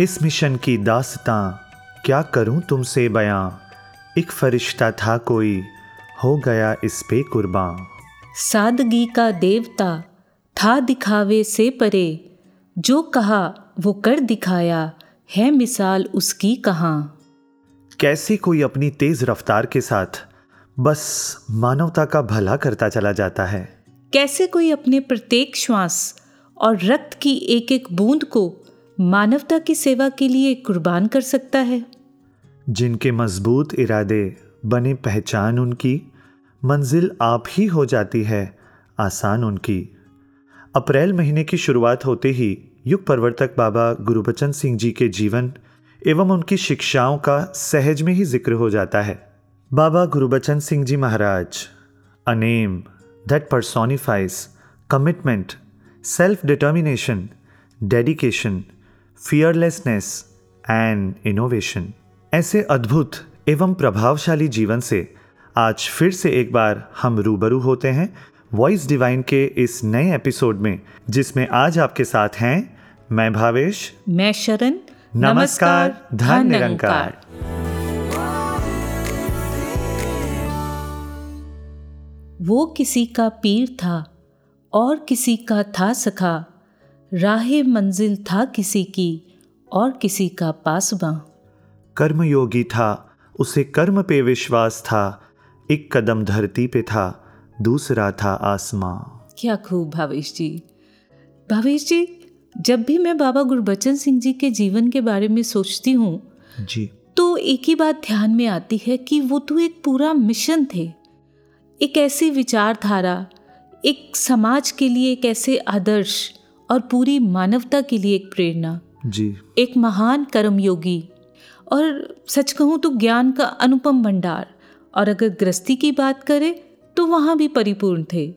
इस मिशन की दास्तां क्या करूँ तुमसे बयां? एक फरिश्ता था कोई हो गया इस पे कुर्बान। सादगी का देवता था दिखावे से परे जो कहा वो कर दिखाया है मिसाल उसकी कहाँ। कैसे कोई अपनी तेज रफ्तार के साथ बस मानवता का भला करता चला जाता है? कैसे कोई अपने प्रत्येक श्वास और रक्त की एक एक बूंद को मानवता की सेवा के लिए कुर्बान कर सकता है। जिनके मज़बूत इरादे, बने पहचान उनकी, मंजिल आप ही हो जाती है, आसान उनकी। अप्रैल महीने की शुरुआत होते ही युग प्रवर्तक बाबा गुरुबचन सिंह जी के जीवन एवं उनकी शिक्षाओं का सहज में ही ज़िक्र हो जाता है। Baba Gurubachan Singh ji Maharaj a name that personifies commitment self determination dedication fearlessness and innovation ऐसे अद्भुत एवं प्रभावशाली जीवन से आज फिर से एक बार हम रूबरू होते हैं वॉइस डिवाइन के इस नए एपिसोड में जिसमें आज आपके साथ हैं मैं भावेश। मैं शरण। नमस्कार, धन निरंकार। वो किसी का पीर था और किसी का था सखा। राह मंजिल था किसी की और किसी का पासबां कर्मयोगी था उसे कर्म पे विश्वास था एक कदम धरती पे था दूसरा था आसमां। क्या खूब भावेश जी। भावेश जी जब भी मैं बाबा गुरबचन सिंह जी के जीवन के बारे में सोचती हूँ जी। तो एक ही बात ध्यान में आती है कि वो तो एक पूरा मिशन थे। एक ऐसी विचारधारा एक समाज के लिए एक ऐसे आदर्श और पूरी मानवता के लिए एक प्रेरणा। जी। एक महान कर्मयोगी। और सच कहूँ तो ज्ञान का अनुपम भंडार। और अगर गृहस्थी की बात करें तो वहाँ भी परिपूर्ण थे।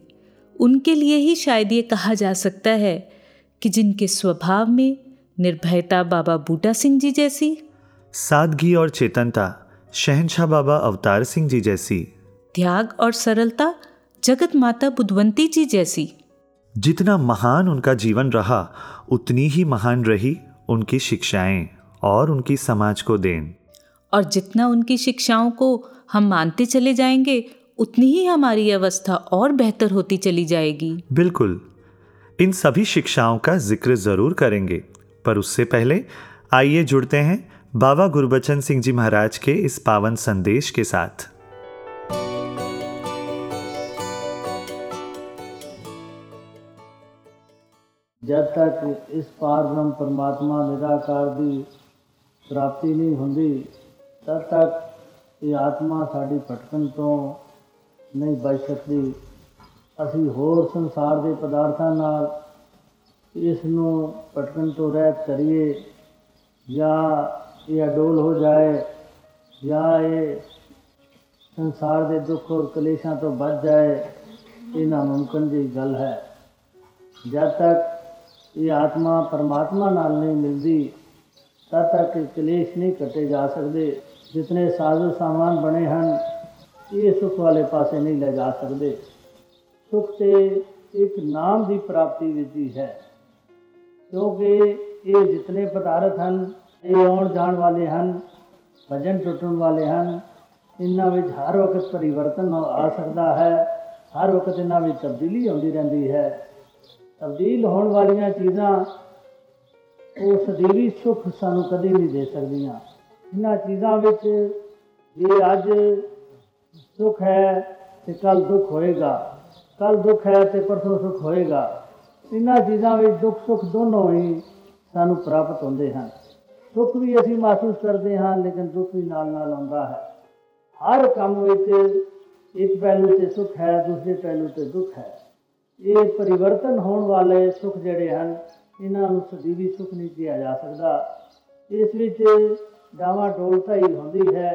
उनके लिए ही शायद ये कहा जा सकता है कि जिनके स्वभाव में निर्भयता बाबा बूटा सिंह जी जैसी सादगी और चेतनता शहनशाह बाबा अवतार सिंह जी जैसी त्याग और सरलता जगत माता बुधवंती जी जैसी जितना महान उनका जीवन रहा उतनी ही महान रही उनकी शिक्षाएँ और उनकी समाज को देन। और जितना उनकी शिक्षाओं को हम मानते चले जाएँगे उतनी ही हमारी अवस्था और बेहतर होती चली जाएगी। बिल्कुल। इन सभी शिक्षाओं का ज़िक्र ज़रूर करेंगे पर उससे पहले आइए जुड़ते हैं बाबा गुरबचन सिंह जी महाराज के इस पावन संदेश के साथ। ਜਦ ਤੱਕ ਇਸ ਪਾਰਬ੍ਰਹਮ ਪਰਮਾਤਮਾ ਨਿਰਾਕਾਰ ਦੀ ਪ੍ਰਾਪਤੀ ਨਹੀਂ ਹੁੰਦੀ, ਤਦ ਤੱਕ ਇਹ ਆਤਮਾ ਸਾਡੀ ਭਟਕਣ ਤੋਂ ਨਹੀਂ ਬਚ ਸਕਦੀ। ਅਸੀਂ ਹੋਰ ਸੰਸਾਰ ਦੇ ਪਦਾਰਥਾਂ ਨਾਲ ਇਸ ਨੂੰ ਭਟਕਣ ਤੋਂ ਰਹਿਤ ਕਰੀਏ, ਜਾਂ ਇਹ ਅਡੋਲ ਹੋ ਜਾਏ, ਜਾਂ ਇਹ ਸੰਸਾਰ ਦੇ ਦੁੱਖ ਔਰ ਕਲੇਸ਼ਾਂ ਤੋਂ ਬਚ ਜਾਏ, ਇਹ ਨਾਮੁਮਕਿਨ ਦੀ ਗੱਲ ਹੈ। ਜਦ ਤੱਕ ਇਹ ਆਤਮਾ ਪਰਮਾਤਮਾ ਨਾਲ ਨਹੀਂ ਮਿਲਦੀ ਤਦ ਤੱਕ ਇਹ ਕਲੇਸ਼ ਨਹੀਂ ਕੱਟੇ ਜਾ ਸਕਦੇ ਜਿਤਨੇ ਸਾਜ਼ੋ ਸਾਮਾਨ ਬਣੇ ਹਨ ਇਹ ਸੁਖ ਵਾਲੇ ਪਾਸੇ ਨਹੀਂ ਲੈ ਜਾ ਸਕਦੇ ਸੁਖ ਤੇ ਇੱਕ ਨਾਮ ਦੀ ਪ੍ਰਾਪਤੀ ਵਿੱਚ ਹੀ ਹੈ ਕਿਉਂਕਿ ਇਹ ਜਿਤਨੇ ਪਦਾਰਥ ਹਨ ਇਹ ਆਉਣ ਜਾਣ ਵਾਲੇ ਹਨ ਭਜਨ ਟੁੱਟਣ ਵਾਲੇ ਹਨ ਇਹਨਾਂ ਵਿੱਚ ਹਰ ਵਕਤ ਪਰਿਵਰਤਨ ਆ ਸਕਦਾ ਹੈ ਹਰ ਵਕਤ ਇਹਨਾਂ ਵਿੱਚ ਤਬਦੀਲੀ ਆਉਂਦੀ ਰਹਿੰਦੀ ਹੈ ਤਬਦੀਲ ਹੋਣ ਵਾਲੀਆਂ ਚੀਜ਼ਾਂ, ਉਹ ਸਦੀਵੀ ਸੁੱਖ ਸਾਨੂੰ ਕਦੇ ਨਹੀਂ ਦੇ ਸਕਦੀਆਂ। ਇਹਨਾਂ ਚੀਜ਼ਾਂ ਵਿੱਚ ਜੇ ਅੱਜ ਸੁੱਖ ਹੈ ਤੇ ਕੱਲ ਦੁੱਖ ਹੋਏਗਾ। ਕੱਲ ਦੁੱਖ ਹੈ ਤੇ ਪਰਸੋਂ ਸੁੱਖ ਹੋਏਗਾ। ਇਹਨਾਂ ਚੀਜ਼ਾਂ ਵਿੱਚ ਦੁੱਖ ਸੁੱਖ ਦੋਨੋਂ ਹੀ ਸਾਨੂੰ ਪ੍ਰਾਪਤ ਹੁੰਦੇ ਹਨ। ਸੁੱਖ ਵੀ ਅਸੀਂ ਮਹਿਸੂਸ ਕਰਦੇ ਹਾਂ, ਲੇਕਿਨ ਦੁੱਖ ਵੀ ਨਾਲ ਨਾਲ ਆਉਂਦਾ ਹੈ। ਹਰ ਕੰਮ ਵਿੱਚ ਇੱਕ ਪਹਿਲੂ ਤੇ ਸੁੱਖ ਹੈ, ਦੂਸਰੇ ਪਹਿਲੂ ਤੇ ਦੁੱਖ ਹੈ। ਇਹ ਪਰਿਵਰਤਨ ਹੋਣ ਵਾਲੇ ਸੁੱਖ ਜਿਹੜੇ ਹਨ ਇਹਨਾਂ ਨੂੰ ਸਦੀਵੀ ਸੁੱਖ ਨਹੀਂ ਕਿਹਾ ਜਾ ਸਕਦਾ ਇਸ ਵਿੱਚ ਡਾਵਾ ਡੋਲਤਾ ਹੀ ਹੁੰਦੀ ਹੈ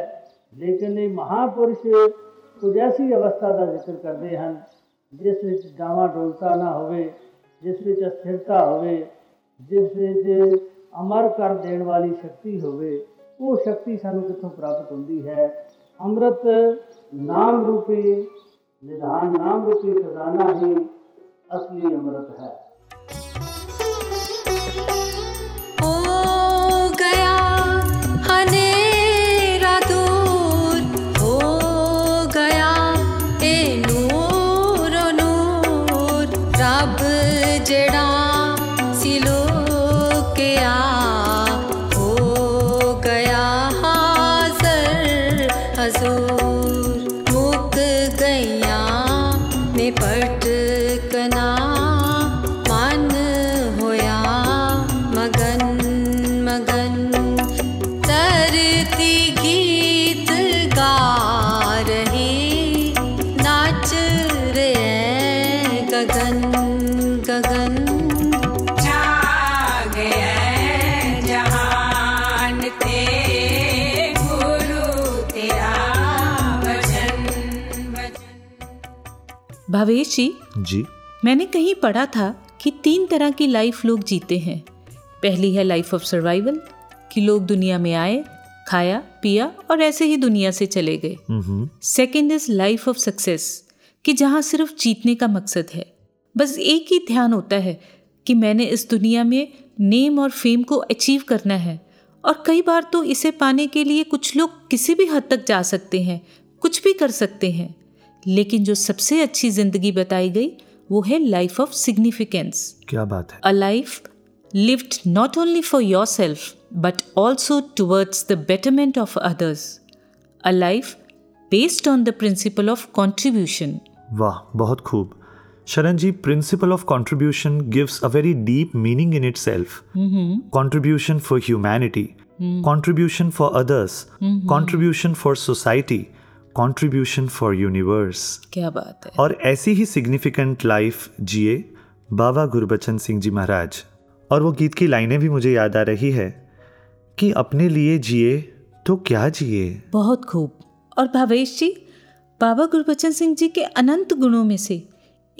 ਲੇਕਿਨ ਇਹ ਮਹਾਪੁਰਸ਼ ਕੁਝ ਐਸੀ ਅਵਸਥਾ ਦਾ ਜ਼ਿਕਰ ਕਰਦੇ ਹਨ ਜਿਸ ਵਿੱਚ ਡਾਵਾ ਡੋਲਤਾ ਨਾ ਹੋਵੇ ਜਿਸ ਵਿੱਚ ਅਸਥਿਰਤਾ ਹੋਵੇ ਜਿਸ ਵਿੱਚ ਅਮਰ ਕਰ ਦੇਣ ਵਾਲੀ ਸ਼ਕਤੀ ਹੋਵੇ ਉਹ ਸ਼ਕਤੀ ਸਾਨੂੰ ਕਿੱਥੋਂ ਪ੍ਰਾਪਤ ਹੁੰਦੀ ਹੈ ਅੰਮ੍ਰਿਤ ਨਾਮ ਰੂਪੀ ਨਿਧਾਨ ਨਾਮ ਰੂਪੀ ਖਜ਼ਾਨਾ ਹੀ असली अमृत है। भावेश जी। जी मैंने कहीं पढ़ा था कि तीन तरह की लाइफ लोग जीते हैं। पहली है लाइफ ऑफ़ सर्वाइवल कि लोग दुनिया में आए खाया पिया और ऐसे ही दुनिया से चले गए। Second is life of success कि जहाँ सिर्फ़ जीतने का मकसद है। बस एक ही ध्यान होता है कि मैंने इस दुनिया में नेम और फेम को अचीव करना है और कई बार तो इसे पाने के लिए कुछ लोग किसी भी हद तक जा सकते हैं कुछ भी कर सकते हैं। लेकिन जो सबसे अच्छी ज़िंदगी बताई गई वो है लाइफ ऑफ़ सिग्निफिकेंस क्या बात है? A life lived not only for yourself but also towards the betterment of others a life based on the principle of contribution वाह बहुत खूब। Sharan ji principle of contribution gives a very deep meaning in itself contribution for humanity contribution for others contribution for society contribution for universe. क्या बात है? और ऐसी ही significant life जिए बाबा गुरबचन सिंह जी महाराज। और वो गीत की लाइनें भी मुझे याद आ रही है कि अपने लिए जिए तो क्या जिए? बहुत खूब। और भावेश जी बाबा गुरबचन सिंह जी के अनंत गुणों में से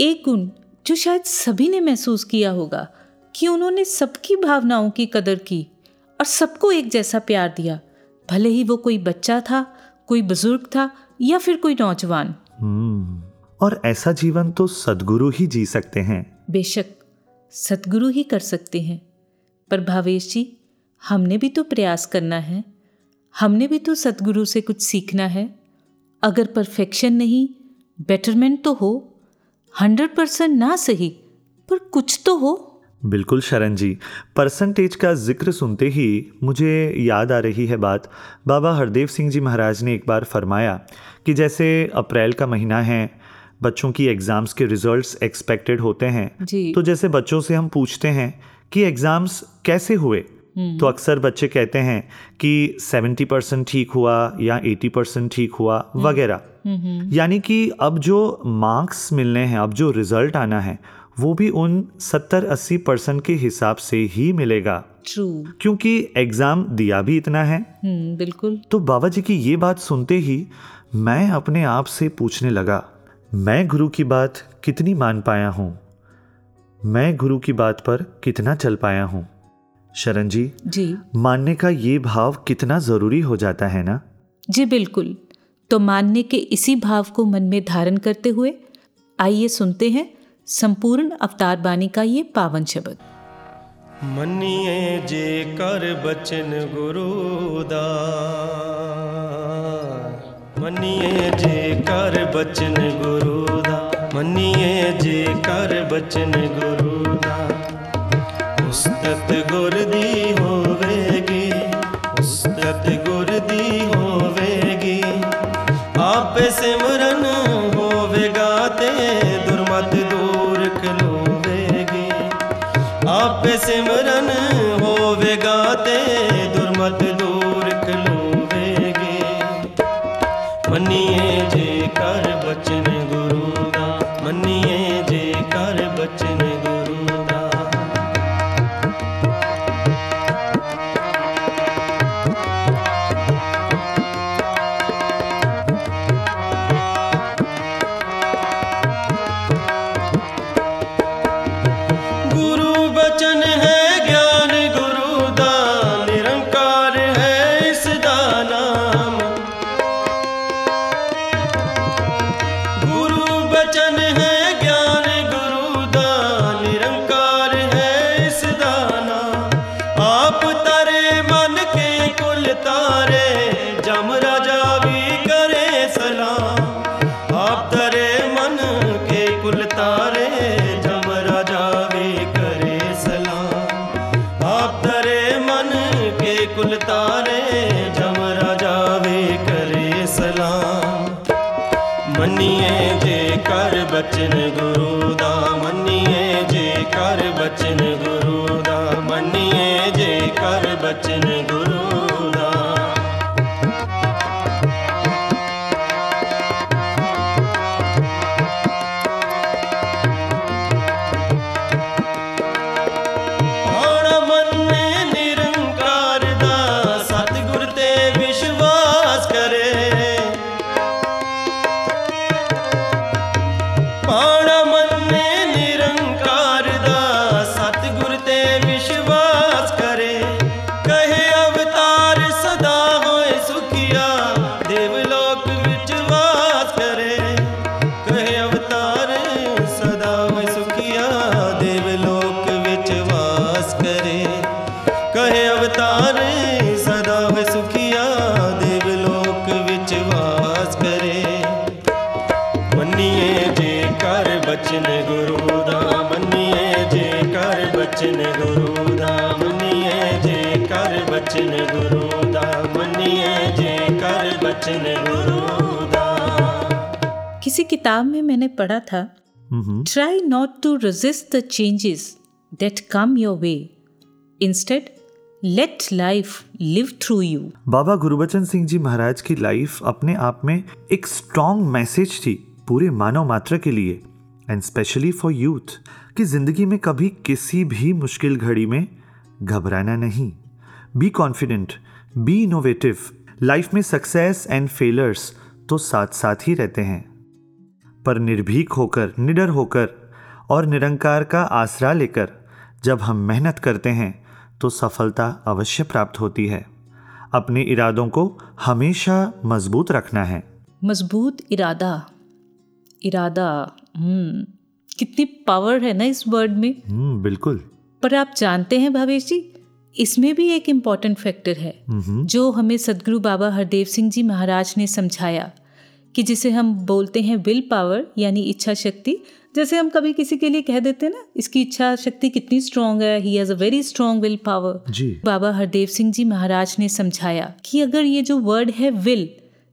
एक गुण जो शायद सभी ने महसूस किया होगा कि उन्होंने सबकी भावनाओं की कदर की और सबको एक जैसा प्यार दिया। भले ही वो कोई बच्चा था कोई बुज़ुर्ग था या फिर कोई नौजवान। हम्म और ऐसा जीवन तो सदगुरु ही जी सकते हैं। बेशक सदगुरु ही कर सकते हैं। पर भावेश जी हमने भी तो प्रयास करना है। हमने भी तो सदगुरु से कुछ सीखना है। अगर परफेक्शन नहीं बेटरमेंट तो हो। हंड्रेड परसेंट ना सही पर कुछ तो हो। बिल्कुल शरण जी। परसेंटेज का ज़िक्र सुनते ही मुझे याद आ रही है बात। बाबा हरदेव सिंह जी महाराज ने एक बार फरमाया कि जैसे अप्रैल का महीना है बच्चों की एग्ज़ाम्स के रिजल्ट्स एक्सपेक्टेड होते हैं। जी। तो जैसे बच्चों से हम पूछते हैं कि एग्ज़ाम्स कैसे हुए? तो अक्सर बच्चे कहते हैं कि 70 परसेंट ठीक हुआ या 80 परसेंट ठीक हुआ वगैरह। यानी कि अब जो मार्क्स मिलने हैं अब जो रिज़ल्ट आना है वो भी उन 70-80 परसेंट के हिसाब से ही मिलेगा। ट्रू क्योंकि एग्ज़ाम दिया भी इतना है। हम्म बिल्कुल। तो बाबा जी की ये बात सुनते ही मैं अपने आप से पूछने लगा मैं गुरु की बात कितनी मान पाया हूँ? मैं गुरु की बात पर कितना चल पाया हूँ? शरण जी जी। मानने का ये भाव कितना ज़रूरी हो जाता है ना? जी बिल्कुल। तो मानने के इसी भाव को मन में धारण करते हुए आइए सुनते हैं संपूर्ण अवतार बानी का ये पावन शब्द। मनिए जे कर बचन गुरुदा मनिए जे कर बचन गुरुदा मनिए जे कर बचन गुरुदा उस्तत गुर दी होवेगी, उस्तत गुर दी होवेगी। आप सिमरन ਸਿਮਰਨ ਹੋਵੇਗਾ ਤੇ किताब में मैंने पढ़ा था try not to resist the changes that come your way instead let life live through you Baba Gurubachan Singh ji Maharaj की लाइफ अपने आप में एक स्ट्रॉन्ग मैसेज थी पूरे मानव मात्र के लिए एंड स्पेशली फॉर यूथ कि ज़िंदगी में कभी किसी भी मुश्किल घड़ी में घबराना नहीं। Be confident be innovative life में सक्सेस एंड फेलर्स तो साथ साथ ही रहते हैं। पर निर्भीक होकर निडर होकर और निरंकार का आसरा लेकर जब हम मेहनत करते हैं तो सफलता अवश्य प्राप्त होती है। अपने इरादों को हमेशा मज़बूत रखना है। मज़बूत इरादा। इरादा हम्म कितनी पावर है ना इस वर्ड में। हम्म बिल्कुल। पर आप जानते हैं भावेश जी इसमें भी एक इंपॉर्टेंट फैक्टर है जो हमें सदगुरु बाबा हरदेव सिंह जी महाराज ने समझाया। कि जिसे हम बोलते हैं विल पावर यानी इच्छा शक्ति जैसे हम कभी किसी के लिए कह देते हैं ना इसकी इच्छा शक्ति कितनी स्ट्रांग है he has a very strong will power जी। बाबा हरदेव सिंह जी महाराज ने समझाया कि अगर ये जो वर्ड है विल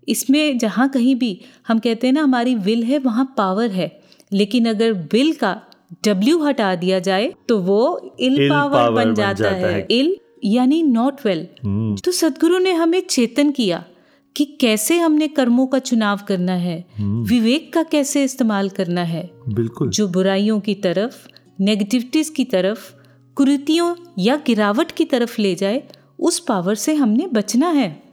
इसमें जहाँ कहीं भी हम कहते हैं ना हमारी विल है वहाँ पावर है। लेकिन अगर विल का डब्ल्यू हटा दिया जाए तो वो इल Ill पावर power बन बन जाता जाता है। है। इल यानी नॉट वेल तो सदगुरु ने हमें चेतन किया। कि कैसे हमने कर्मों का चुनाव करना है विवेक का कैसे इस्तेमाल करना है? बिल्कुल। जो बुराइयों की तरफ़ नेगेटिविटीज की तरफ़ कुरीतियों या गिरावट की तरफ़ ले जाए उस पावर से हमने बचना है।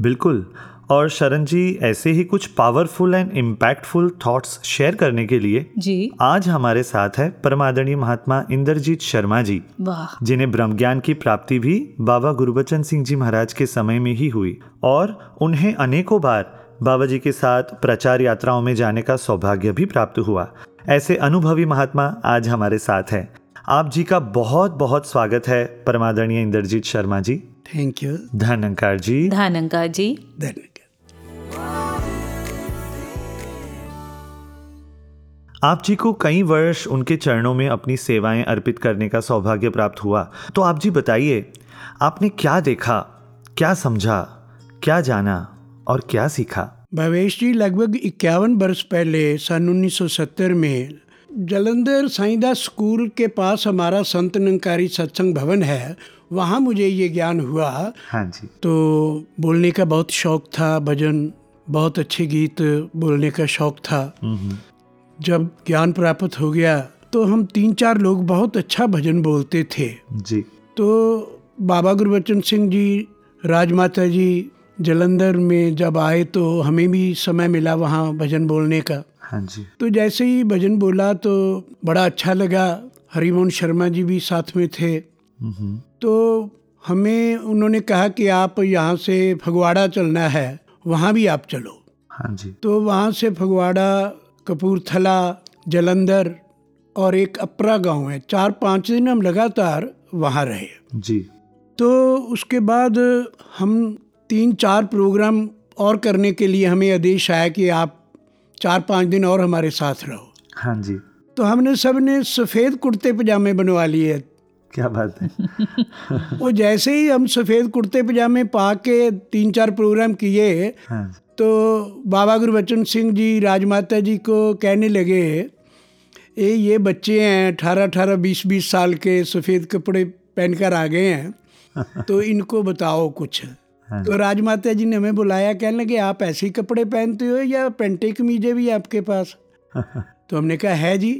बिल्कुल। और शरण जी ऐसे ही कुछ powerful and impactful thoughts share करने के लिए जी। आज हमारे साथ है परमादरणीय महात्मा इंद्रजीत शर्मा जी। वाह। जिन्हें ब्रह्म ज्ञान की प्राप्ति भी बाबा गुरुबचन सिंह जी महाराज के समय में ही हुई और उन्हें अनेकों बार बाबा जी के साथ प्रचार यात्राओं में जाने का सौभाग्य भी प्राप्त हुआ। ऐसे अनुभवी महात्मा आज हमारे साथ हैं। आप जी का बहुत बहुत स्वागत है परमादरणीय इंद्रजीत शर्मा जी। Thank you Dhanankar ji. Dhananka ji. धन्यवाद आप जी को कई वर्ष उनके चरणों में अपनी सेवाएँ अर्पित करने का सौभाग्य प्राप्त हुआ तो आप जी बताइए आपने क्या देखा क्या समझा क्या जाना और क्या सीखा? भवेश जी लगभग इक्यावन वर्ष पहले सन 1970 में जलंधर साईदास स्कूल के पास हमारा संत नंकारी सत्संग भवन है वहाँ मुझे ये ज्ञान हुआ। हाँ जी। तो बोलने का बहुत शौक था भजन बहुत अच्छे गीत बोलने का शौक था। जब ज्ञान प्राप्त हो गया तो हम तीन चार लोग बहुत अच्छा भजन बोलते थे। जी। तो बाबा गुरबचन सिंह जी राजमाता जी जलंधर में जब आए तो हमें भी समय मिला वहाँ भजन बोलने का। हाँ जी। तो जैसे ही भजन बोला तो बड़ा अच्छा लगा। हरिमोहन शर्मा जी भी साथ में थे। तो हमें उन्होंने कहा कि आप यहाँ से फगवाड़ा चलना है। वहाँ भी आप चलो। हाँ जी। तो वहाँ से फगवाड़ा कपूरथला जलंधर और एक अपरा गाँव है। चार पाँच दिन हम लगातार वहाँ रहे। जी। तो उसके बाद हम तीन चार प्रोग्राम और करने के लिए हमें आदेश आया कि आप चार पाँच दिन और हमारे साथ रहो। हाँ जी। तो हमने सबने सफ़ेद कुर्ते पजामे बनवा लिए। क्या बात है? वो जैसे ही हम सफ़ेद कुर्ते पजामे पा के तीन चार प्रोग्राम किए हाँ। तो बाबा गुरबचन सिंह जी राजमाता जी को कहने लगे ए ये बच्चे हैं अठारह अठारह बीस बीस साल के सफ़ेद कपड़े पहनकर आ गए हैं तो इनको बताओ कुछ। हाँ। तो राजमाता जी ने हमें बुलाया कहने लगे आप ऐसे ही कपड़े पहनते हो या पेंटे कमीजे भी आपके पास? तो हमने कहा है जी।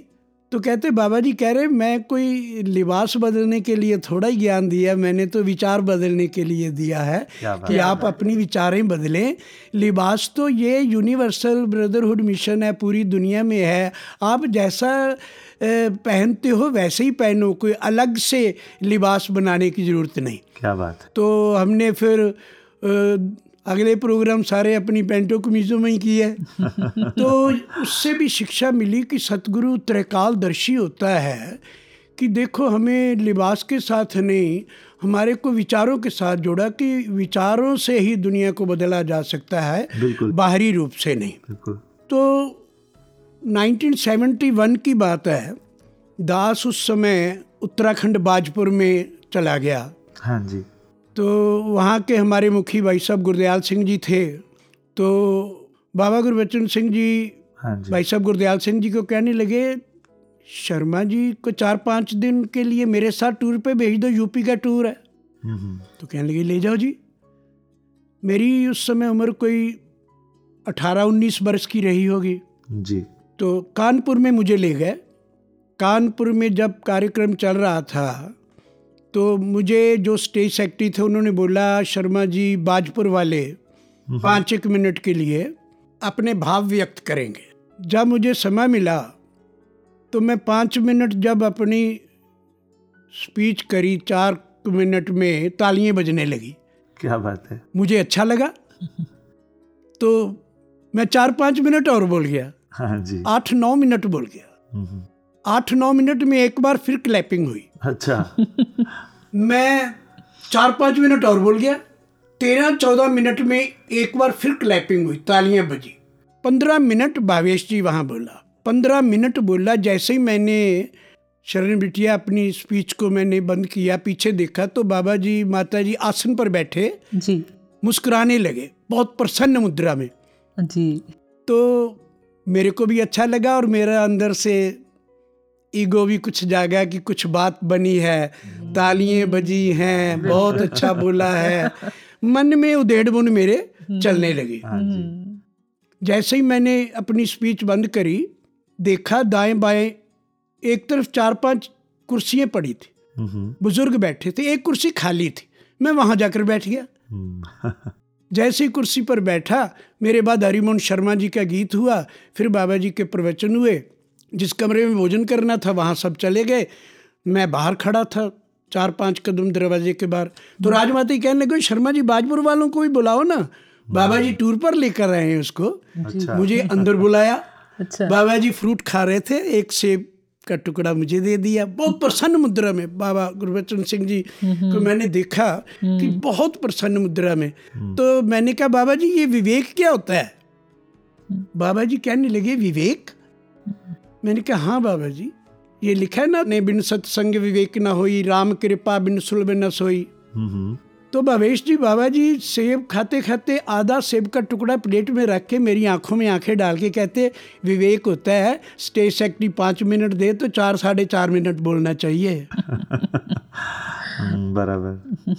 तो कहते बाबा जी कह रहे मैं कोई लिबास बदलने के लिए थोड़ा ही ज्ञान दिया मैंने तो विचार बदलने के लिए दिया है कि आप अपनी विचारें बदलें। लिबास तो ये यूनिवर्सल ब्रदरहुड मिशन है पूरी दुनिया में है। आप जैसा पहनते हो वैसे ही पहनो कोई अलग से लिबास बनाने की ज़रूरत नहीं। क्या बात तो हमने फिर अगले प्रोग्राम सारे अपनी पेंटो कमीज़ों में ही किए तो उससे भी शिक्षा मिली कि सतगुरु त्रिकालदर्शी होता है कि देखो हमें लिबास के साथ नहीं हमारे को विचारों के साथ जोड़ा कि विचारों से ही दुनिया को बदला जा सकता है बाहरी रूप से नहीं। तो 1971 की बात है दास उस समय उत्तराखंड बाजपुर में चला गया। हाँ जी। तो वहाँ के हमारे मुखी भाई साहब गुरदयाल सिंह जी थे। तो बाबा गुरबचन सिंह जी हाँ जी। भाई साहब गुरदयाल सिंह जी को कहने लगे शर्मा जी को चार पाँच दिन के लिए मेरे साथ टूर पे भेज दो यूपी का टूर है। हम्म, हम्म, तो कहने लगे ले जाओ जी। मेरी उस समय उम्र कोई अठारह उन्नीस वर्ष की रही होगी। जी। तो कानपुर में मुझे ले गए। कानपुर में जब कार्यक्रम चल रहा था तो मुझे जो स्टेज सेक्रेटरी थे उन्होंने बोला शर्मा जी बाजपुर वाले पाँच एक मिनट के लिए अपने भाव व्यक्त करेंगे। जब मुझे समय मिला तो मैं पाँच मिनट जब अपनी स्पीच करी चार मिनट में तालियाँ बजने लगी। क्या बात है। मुझे अच्छा लगा। तो मैं चार पाँच मिनट और बोल गया। हाँ जी। आठ नौ मिनट बोल गया। आठ नौ मिनट में एक बार फिर क्लैपिंग हुई। अच्छा। मैं चार पाँच मिनट और बोल गया। तेरह चौदह मिनट में एक बार फिर क्लैपिंग हुई तालियाँ बजी। पंद्रह मिनट भावेश जी वहाँ बोला। पंद्रह मिनट बोला जैसे ही मैंने शरण बिटिया अपनी स्पीच को मैंने बंद किया पीछे देखा तो बाबा जी माता जी आसन पर बैठे जी। मुस्कुराने लगे बहुत प्रसन्न मुद्रा में। जी। तो मेरे को भी अच्छा लगा और मेरा अंदर से ईगो भी कुछ जागा कि कुछ बात बनी है। तालियाँ बजी हैं बहुत अच्छा बोला है। मन में उधेड़ बुन मेरे चलने लगी। हाँ जैसे ही मैंने अपनी स्पीच बंद करी देखा दाएँ बाएँ एक तरफ़ चार पाँच कुर्सियाँ पड़ी थी। हम्म, हम्म, बुज़ुर्ग बैठे थे एक कुर्सी खाली थी। मैं वहाँ जाकर बैठ गया। हम्म, जैसे ही कुर्सी पर बैठा मेरे बाद हरिमोहन शर्मा जी का गीत हुआ फिर बाबा जी के प्रवचन हुए जिस कमरे में भोजन करना था वहाँ सब चले गए। मैं बाहर खड़ा था चार पाँच कदम दरवाजे के बाहर। तो राजमाता कहने लगे शर्मा जी बाजपुर वालों को भी बुलाओ ना। बाबा जी टूर पर लेकर आए हैं उसको। अच्छा। मुझे अंदर बुलाया। अच्छा। बाबा जी फ्रूट खा रहे थे एक सेब का टुकड़ा मुझे दे दिया। बहुत प्रसन्न मुद्रा में बाबा गुरबचन सिंह जी को मैंने देखा कि बहुत प्रसन्न मुद्रा में। तो मैंने कहा बाबा जी ये विवेक क्या होता है? बाबा जी कहने लगे विवेक? मैंने कहा हाँ बाबा जी ये लिखा है ना ने बिन सत्संग विवेक न होई राम कृपा बिन सुलभ न सोई। हम्म, हम्म, तो भवेश जी बाबा जी सेब खाते खाते आधा सेब का टुकड़ा प्लेट में रख के मेरी आँखों में आँखें डाल के कहते विवेक होता है स्टेज सेक्रेटरी पाँच मिनट दे तो चार साढ़े चार मिनट बोलना चाहिए। हम्म, बराबर।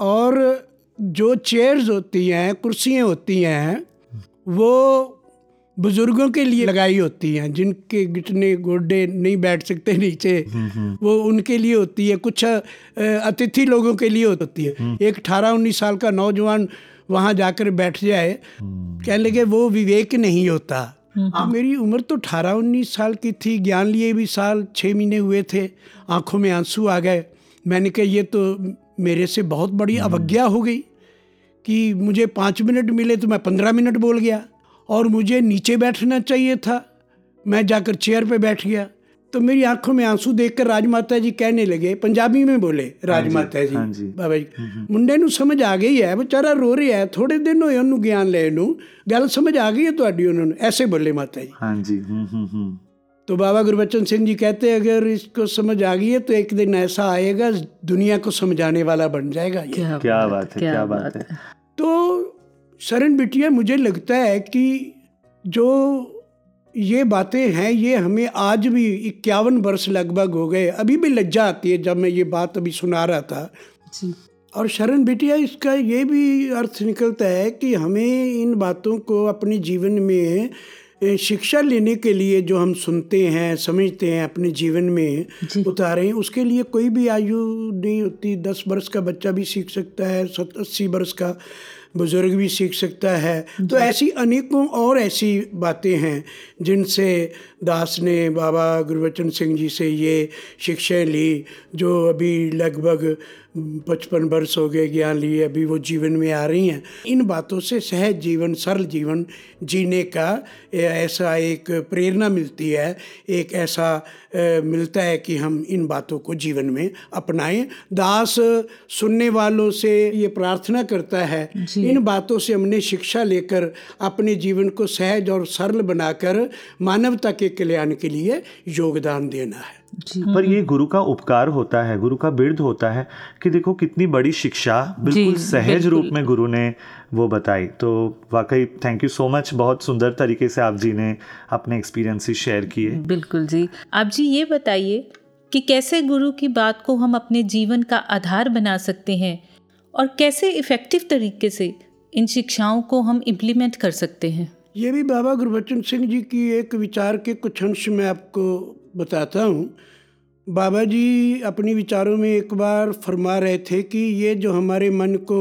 और जो चेयर्स होती हैं कुर्सियाँ होती हैं वो बुज़ुर्गों के लिए लगाई होती हैं जिनके घुटने गोडे नहीं बैठ सकते नीचे वो उनके लिए होती है। कुछ अतिथि लोगों के लिए होती है। एक अठारह उन्नीस साल का नौजवान वहाँ जाकर बैठ जाए कहने लगे वो विवेक नहीं होता। अब मेरी उम्र तो अठारह उन्नीस साल की थी ज्ञान लिए भी साल छः महीने हुए थे। आँखों में आँसू आ गए। मैंने कहा ये तो मेरे से बहुत बड़ी अवज्ञा हो गई कि मुझे पाँच मिनट मिले तो मैं पंद्रह मिनट बोल गया। और मुझे नीचे बैठना चाहिए था मैं जाकर चेयर पे बैठ गया तो मेरी आंखों में आंसू देखकर राजमाता जी कहने लगे पंजाबी में बोले राजमाता जी हाँ जी। ਬਾਬਾ ਜੀ ਮੁੰਡੇ ਨੂੰ ਸਮਝ ਆ ਗਈ ਹੈ ਵਿਚਾਰਾ ਰੋ ਰਿਹਾ ਹੈ ਥੋੜੇ ਦਿਨ ਹੋਏ ਉਹਨੂੰ ਗਿਆਨ ਲੈਣ ਨੂੰ ਗੱਲ ਸਮਝ ਆ ਗਈ ਹੈ ਤੁਹਾਡੀ ਉਹਨਾਂ ਨੂੰ ਐਸੇ ਬੋਲੇ ਮਾਤਾ ਜੀ हाँ जी हम्म, हम्म, हम्म, तो बाबा गुरबचन सिंह जी कहते हैं अगर इसको समझ आ गई है तो एक दिन ऐसा आएगा दुनिया को समझाने वाला बन जाएगा ये क्या क्या बात है क्या बात है तो शरण बिटिया मुझे लगता है कि जो ये बातें हैं ये हमें आज भी इक्यावन वर्ष लगभग हो गए। अभी भी लज्जा आती है जब मैं ये बात अभी सुना रहा था। जी। और शरण बिटिया इसका ये भी अर्थ निकलता है कि हमें इन बातों को अपने जीवन में शिक्षा लेने के लिए जो हम सुनते हैं समझते हैं अपने जीवन में जी। उतारें उसके लिए कोई भी आयु नहीं होती। दस वर्ष का बच्चा भी सीख सकता है सत अस्सी वर्ष का बुज़ुर्ग भी सीख सकता है। तो ऐसी अनेकों और ऐसी बातें हैं जिनसे दास ने बाबा गुरबचन सिंह जी से ये शिक्षाएँ ली जो अभी लगभग पचपन वर्ष हो गए ज्ञान लिए अभी वो जीवन में आ रही हैं। इन बातों से सहज जीवन सरल जीवन जीने का ऐसा एक प्रेरणा मिलती है एक ऐसा मिलता है कि हम इन बातों को जीवन में अपनाएँ। दास सुनने वालों से ये प्रार्थना करता है इन बातों से हमने शिक्षा लेकर अपने जीवन को सहज और सरल बनाकर मानवता के कल्याण के लिए योगदान देना है। पर ये गुरु का उपकार होता है गुरु का बिरध होता है कि देखो कितनी बड़ी शिक्षा बिल्कुल सहज बिल्कुल। रूप में गुरु ने वो बताई। तो वाकई थैंक यू सो मच बहुत सुंदर तरीके से आप जी ने अपने एक्सपीरियंसेस शेयर किए। बिल्कुल जी। आप जी ये बताइए कि कैसे गुरु की बात को हम अपने जीवन का आधार बना सकते हैं और कैसे इफ़ेक्टिव तरीके से इन शिक्षाओं को हम इम्प्लीमेंट कर सकते हैं? ये भी बाबा गुरबचन सिंह जी की एक विचार के कुछ अंश मैं आपको बताता हूँ। बाबा जी अपने विचारों में एक बार फरमा रहे थे कि ये जो हमारे मन को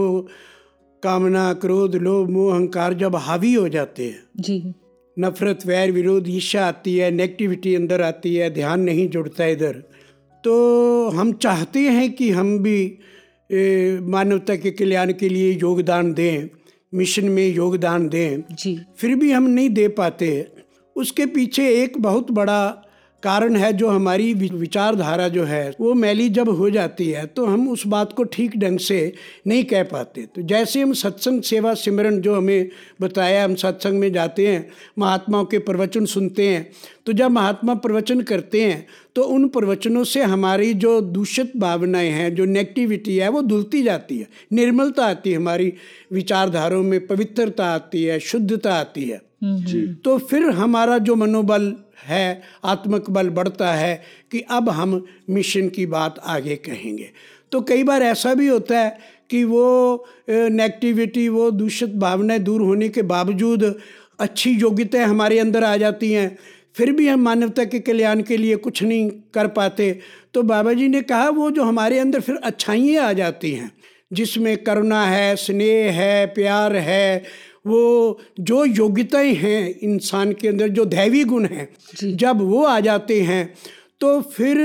कामना क्रोध लोभ मोह अहंकार जब हावी हो जाते हैं जी। नफरत वैर विरोध ईर्ष्या आती है नेगेटिविटी अंदर आती है ध्यान नहीं जुड़ता इधर तो हम चाहते हैं कि हम भी मानवता के कल्याण के लिए योगदान दें। मिशन में योगदान दें जी। फिर भी हम नहीं दे पाते। उसके पीछे एक बहुत बड़ा कारण है जो हमारी विचारधारा जो है वो मैली जब हो जाती है तो हम उस बात को ठीक ढंग से नहीं कह पाते। तो जैसे हम सत्संग सेवा सिमरन जो हमें बताया हम सत्संग में जाते हैं महात्माओं के प्रवचन सुनते हैं तो जब महात्मा प्रवचन करते हैं तो उन प्रवचनों से हमारी जो दूषित भावनाएँ हैं जो नेगेटिविटी है वो धुलती जाती है। निर्मलता आती है हमारी विचारधाराओं में पवित्रता आती है शुद्धता आती है। तो फिर हमारा जो मनोबल है आत्मक बल बढ़ता है कि अब हम मिशन की बात आगे कहेंगे। तो कई बार ऐसा भी होता है कि वो नेगेटिविटी वो दूषित भावनाएँ दूर होने के बावजूद अच्छी योग्यताएँ हमारे अंदर आ जाती हैं। फिर भी हम मानवता के कल्याण के लिए कुछ नहीं कर पाते। तो बाबा जी ने कहा, वो जो हमारे अंदर फिर अच्छाइयाँ आ जाती हैं, जिसमें करुणा है, स्नेह है, प्यार है वो जो योग्यताएँ हैं इंसान के अंदर जो दैवी गुण हैं जब वो आ जाते हैं तो फिर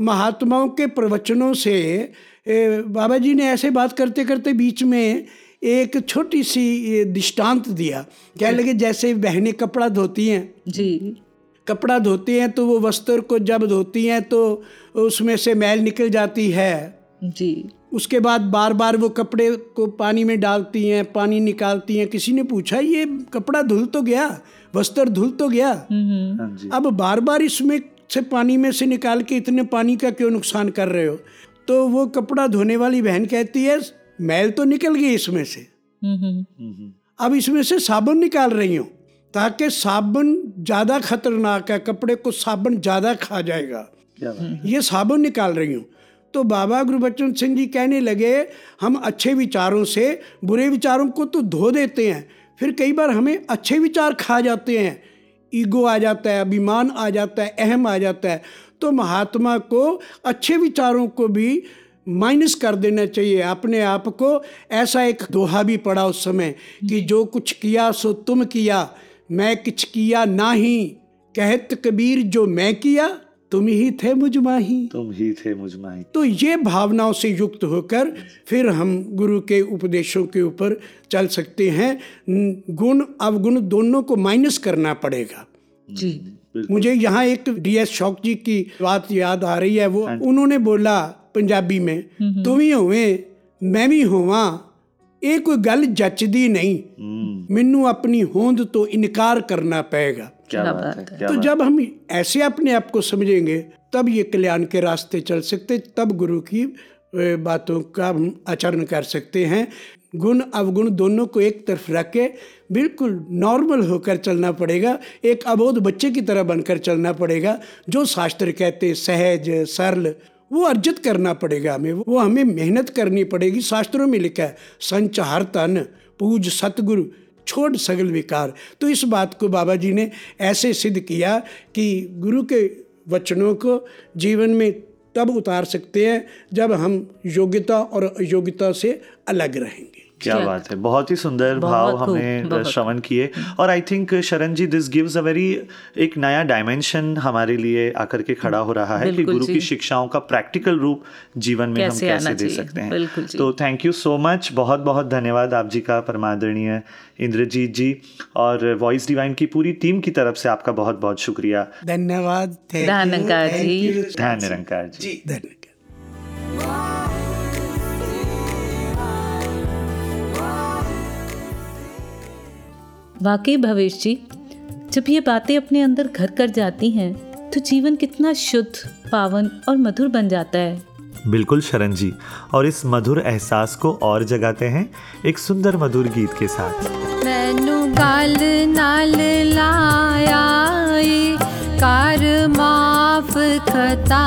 महात्माओं के प्रवचनों से अ, बाबा जी ने ऐसे बात करते करते बीच में एक छोटी सी दृष्टांत दिया। क्या लगे जैसे बहनें कपड़ा धोती हैं। जी। कपड़ा धोती हैं तो वो वस्त्र को जब धोती हैं तो उसमें से मैल निकल जाती है। जी। उसके बाद बार बार वो कपड़े को पानी में डालती हैं पानी निकालती हैं। किसी ने पूछा ये कपड़ा धुल तो गया? वस्त्र धुल तो गया? हाँ अब बार बार इसमें से पानी में से निकाल के इतने पानी का क्यों नुकसान कर रहे हो? तो वो कपड़ा धोने वाली बहन कहती है मैल तो निकल गई इसमें से। हम्म अब इसमें से साबुन निकाल रही हूँ ताकि साबुन ज़्यादा खतरनाक है कपड़े को साबुन ज़्यादा खा जाएगा। ये साबुन निकाल रही हूँ। तो बाबा गुरुबचन सिंह जी कहने लगे हम अच्छे विचारों से बुरे विचारों को तो धो देते हैं फिर कई बार हमें अच्छे विचार खा जाते हैं। ईगो आ जाता है अभिमान आ जाता है अहम आ जाता है। तो महात्मा को अच्छे विचारों को भी माइनस कर देना चाहिए अपने आप को ऐसा एक दोहा भी पड़ा उस समय कि जो कुछ किया सो तुम किया मैं कुछ किया ना ही। कहत कबीर जो मैं किया तुम ही थे मुझ माही तुम ही थे मुझ माही तो ये भावनाओं से युक्त होकर फिर हम गुरु के उपदेशों के ऊपर चल सकते हैं न- गुण अवगुण दोनों को माइनस करना पड़ेगा जी मुझे यहाँ एक डी एस शौक जी की बात याद आ रही है वो उन्होंने बोला पंजाबी में तुम ही होवे मैं भी होवा ਇਹ ਕੋਈ ਗੱਲ ਜੱਚਦੀ ਨਹੀਂ ਮੈਨੂੰ अपनी होंद तो इनकार करना पेगा क्या बात है है। क्या तो बात जब हम ऐसे अपने आप को समझेंगे तब ये कल्याण के रास्ते चल सकते तब गुरु की बातों का हम आचरण कर सकते हैं। गुण अवगुण दोनों को एक तरफ़ रख के बिल्कुल नॉर्मल होकर चलना पड़ेगा एक अबोध बच्चे की तरह बनकर चलना पड़ेगा जो शास्त्र कहते सहज सरल वो अर्जित करना पड़ेगा हमें वो हमें मेहनत करनी पड़ेगी। शास्त्रों में लिखा है संच हर तन पूज सतगुरु छोड़ सगल विकार। तो इस बात को बाबा जी ने ऐसे सिद्ध किया कि गुरु के वचनों को जीवन में तब उतार सकते हैं जब हम योग्यता और अयोग्यता से अलग रहेंगे। क्या बात है। बहुत ही सुंदर भाव खूब, हमें श्रवण किए। और I think Sharan ji this gives a very एक नया डायमेंशन हमारे लिए आकर के खड़ा हो रहा है कि गुरु की शिक्षाओं का प्रैक्टिकल रूप जीवन में हम कैसे दे सकते हैं। तो थैंक यू सो मच बहुत बहुत धन्यवाद आप जी का परमादरणीय इंद्रजीत जी। और वॉइस डिवाइन की पूरी टीम की तरफ़ से आपका बहुत बहुत शुक्रिया। धन्यवाद। धन्यवाद जी। you, ध्यान निरंकार जी। जी धन्यवाद वाकई भवेश जी जब ये बातें अपने अंदर घर कर जाती हैं तो जीवन कितना शुद्ध पावन और मधुर बन जाता है। बिल्कुल शरण जी और इस मधुर एहसास को और जगाते हैं एक सुंदर मधुर गीत के साथ। मैनू नाल लाया कार माफ़ खता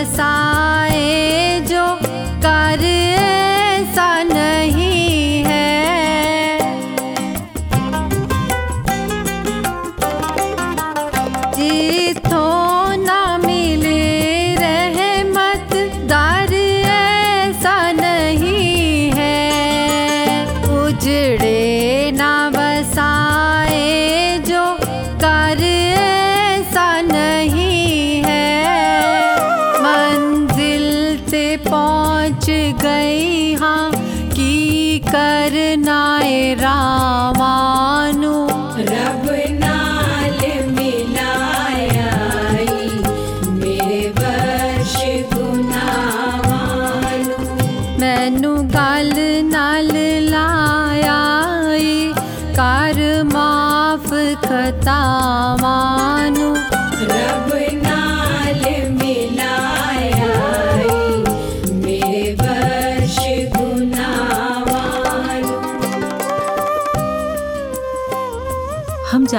ना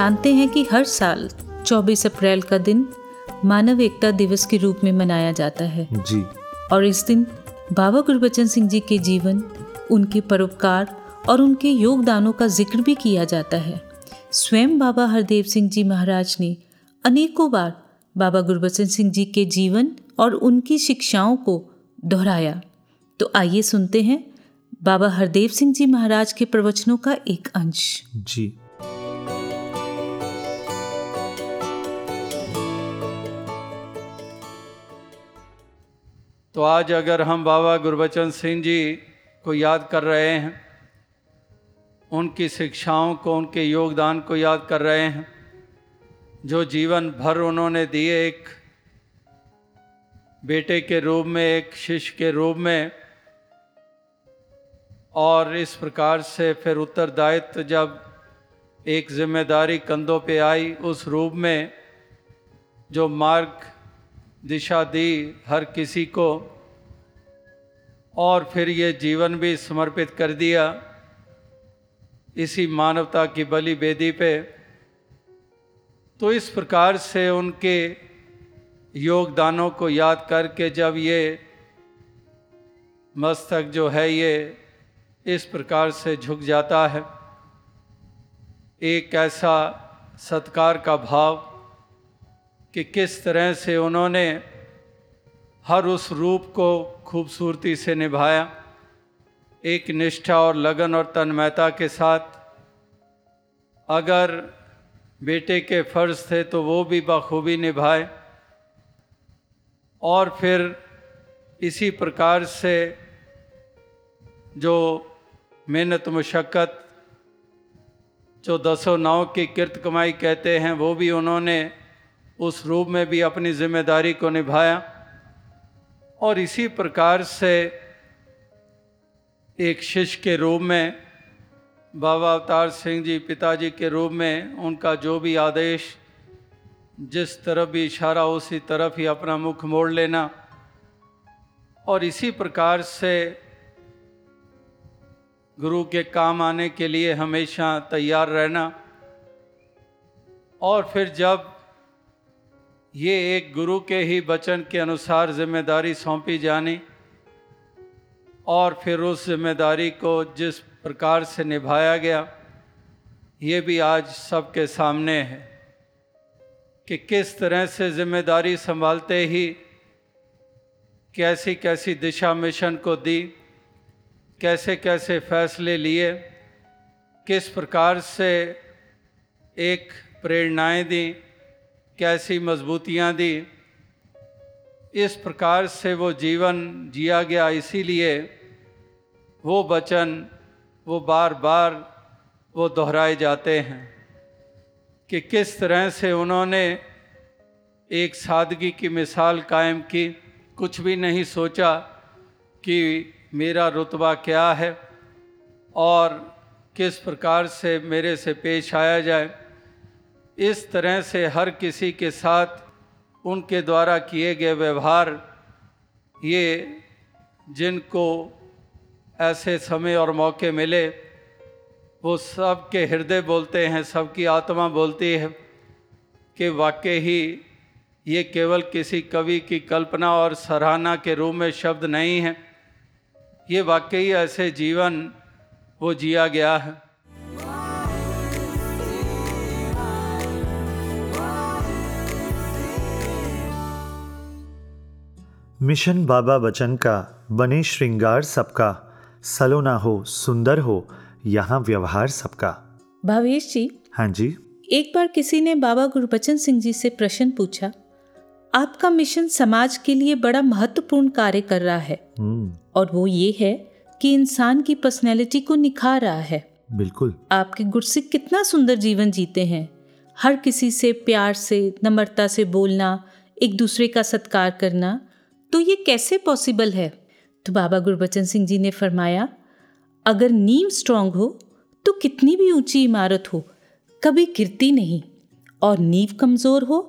जानते हैं कि हर साल 24 अप्रैल का दिन मानव एकता दिवस के रूप में मनाया जाता है। जी। और इस दिन बाबा गुरबचन सिंह जी के जीवन उनके परोपकार और उनके योगदानों का ज़िक्र भी किया जाता है। स्वयं बाबा हरदेव सिंह जी महाराज ने अनेकों बार बाबा गुरबचन सिंह जी के जीवन और उनकी शिक्षाओं को दोहराया। तो आइए सुनते हैं बाबा हरदेव सिंह जी महाराज के प्रवचनों का एक अंश। जी। तो आज अगर हम बाबा गुरबचन सिंह जी को याद कर रहे हैं, उनकी शिक्षाओं को, उनके योगदान को याद कर रहे हैं, जो जीवन भर उन्होंने दिए एक बेटे के रूप में, एक शिष्य के रूप में, और इस प्रकार से फिर उत्तरदायित्व जब एक ज़िम्मेदारी कंधों पे आई, उस रूप में जो मार्ग दिशा दी हर किसी को, और फिर ये जीवन भी समर्पित कर दिया। इसी मानवता की बलि बेदी पे। तो इस प्रकार से उनके योगदानों को याद करके जब ये मस्तक जो है ये इस प्रकार से झुक जाता है, एक ऐसा सत्कार का भाव कि किस तरह से उन्होंने हर उस रूप को खूबसूरती से निभाया। एक निष्ठा और लगन और तन्मयता के साथ अगर बेटे के फ़र्ज़ थे तो वो भी बखूबी निभाए। और फिर इसी प्रकार से जो मेहनत मशक्क़त, जो दसों नाव की किरत कमाई कहते हैं, वो भी उन्होंने उस रूप में भी अपनी ज़िम्मेदारी को निभाया और इसी प्रकार से एक शिष्य के रूप में, बाबा अवतार सिंह जी पिताजी के रूप में उनका जो भी आदेश, जिस तरफ़ भी इशारा, उसी तरफ़ ही अपना मुख मोड़ लेना और इसी प्रकार से गुरु के काम आने के लिए हमेशा तैयार रहना और फिर जब ये एक गुरु के ही वचन के अनुसार ज़िम्मेदारी सौंपी जानी और फिर उस ज़िम्मेदारी को जिस प्रकार से निभाया गया, ये भी आज सबके सामने है कि किस तरह से ज़िम्मेदारी संभालते ही कैसी कैसी दिशा मिशन को दी, कैसे कैसे फैसले लिए, किस प्रकार से एक प्रेरणाएँ दी कैसी मजबूतियाँ दी। इस प्रकार से वो जीवन जिया गया। इसीलिए वो वचन वो बार बार वो दोहराए जाते हैं कि किस तरह से उन्होंने एक सादगी की मिसाल कायम की। कुछ भी नहीं सोचा कि मेरा रुतबा क्या है और किस प्रकार से मेरे से पेश आया जाए। इस तरह से हर किसी के साथ उनके द्वारा किए गए व्यवहार, ये जिनको ऐसे समय और मौके मिले, वो सब के हृदय बोलते हैं, सबकी आत्मा बोलती है कि वाकई ही ये केवल किसी कवि की कल्पना और सराहना के रूप में शब्द नहीं है। ये वाकई ऐसे जीवन वो जिया गया है। मिशन बाबा बचन का बने श्रृंगार सबका। सलोना हो सुंदर हो यहाँ व्यवहार सबका। भावेश जी। हाँ जी। एक बार किसी ने बाबा गुरबचन सिंह जी से प्रश्न पूछा आपका मिशन समाज के लिए बड़ा महत्वपूर्ण कार्य कर रहा है। हम्म। और वो ये है कि इंसान की पर्सनैलिटी को निखार रहा है। बिल्कुल। आपके गुरसिक कितना सुंदर जीवन जीते हैं। हर किसी से प्यार से नम्रता से बोलना एक दूसरे का सत्कार करना तो ये कैसे पॉसिबल है? तो बाबा गुरबचन सिंह जी ने फरमाया, अगर नींव स्ट्रांग हो तो कितनी भी ऊँची इमारत हो, कभी गिरती नहीं। और नींव कमज़ोर हो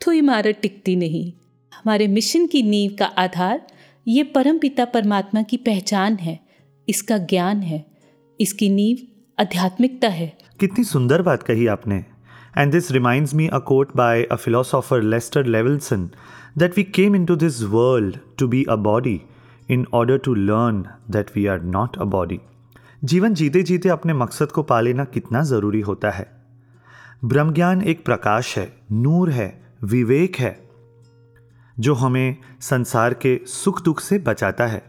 तो इमारत टिकती नहीं। हमारे मिशन की नींव का आधार, ये परम पिता परमात्मा की पहचान है, इसका ज्ञान है, इसकी नींव आध्यात्मिकता है। कितनी सुंदर बात कही आपने। And this reminds me a quote by a philosopher Lester Levenson we came into this world to be a body in order to learn that we are not a body जीवन जीते जीते अपने मकसद को पा लेना कितना ज़रूरी होता है। ब्रह्म ज्ञान एक प्रकाश है, नूर है, विवेक है, जो हमें संसार के सुख दुख से बचाता है।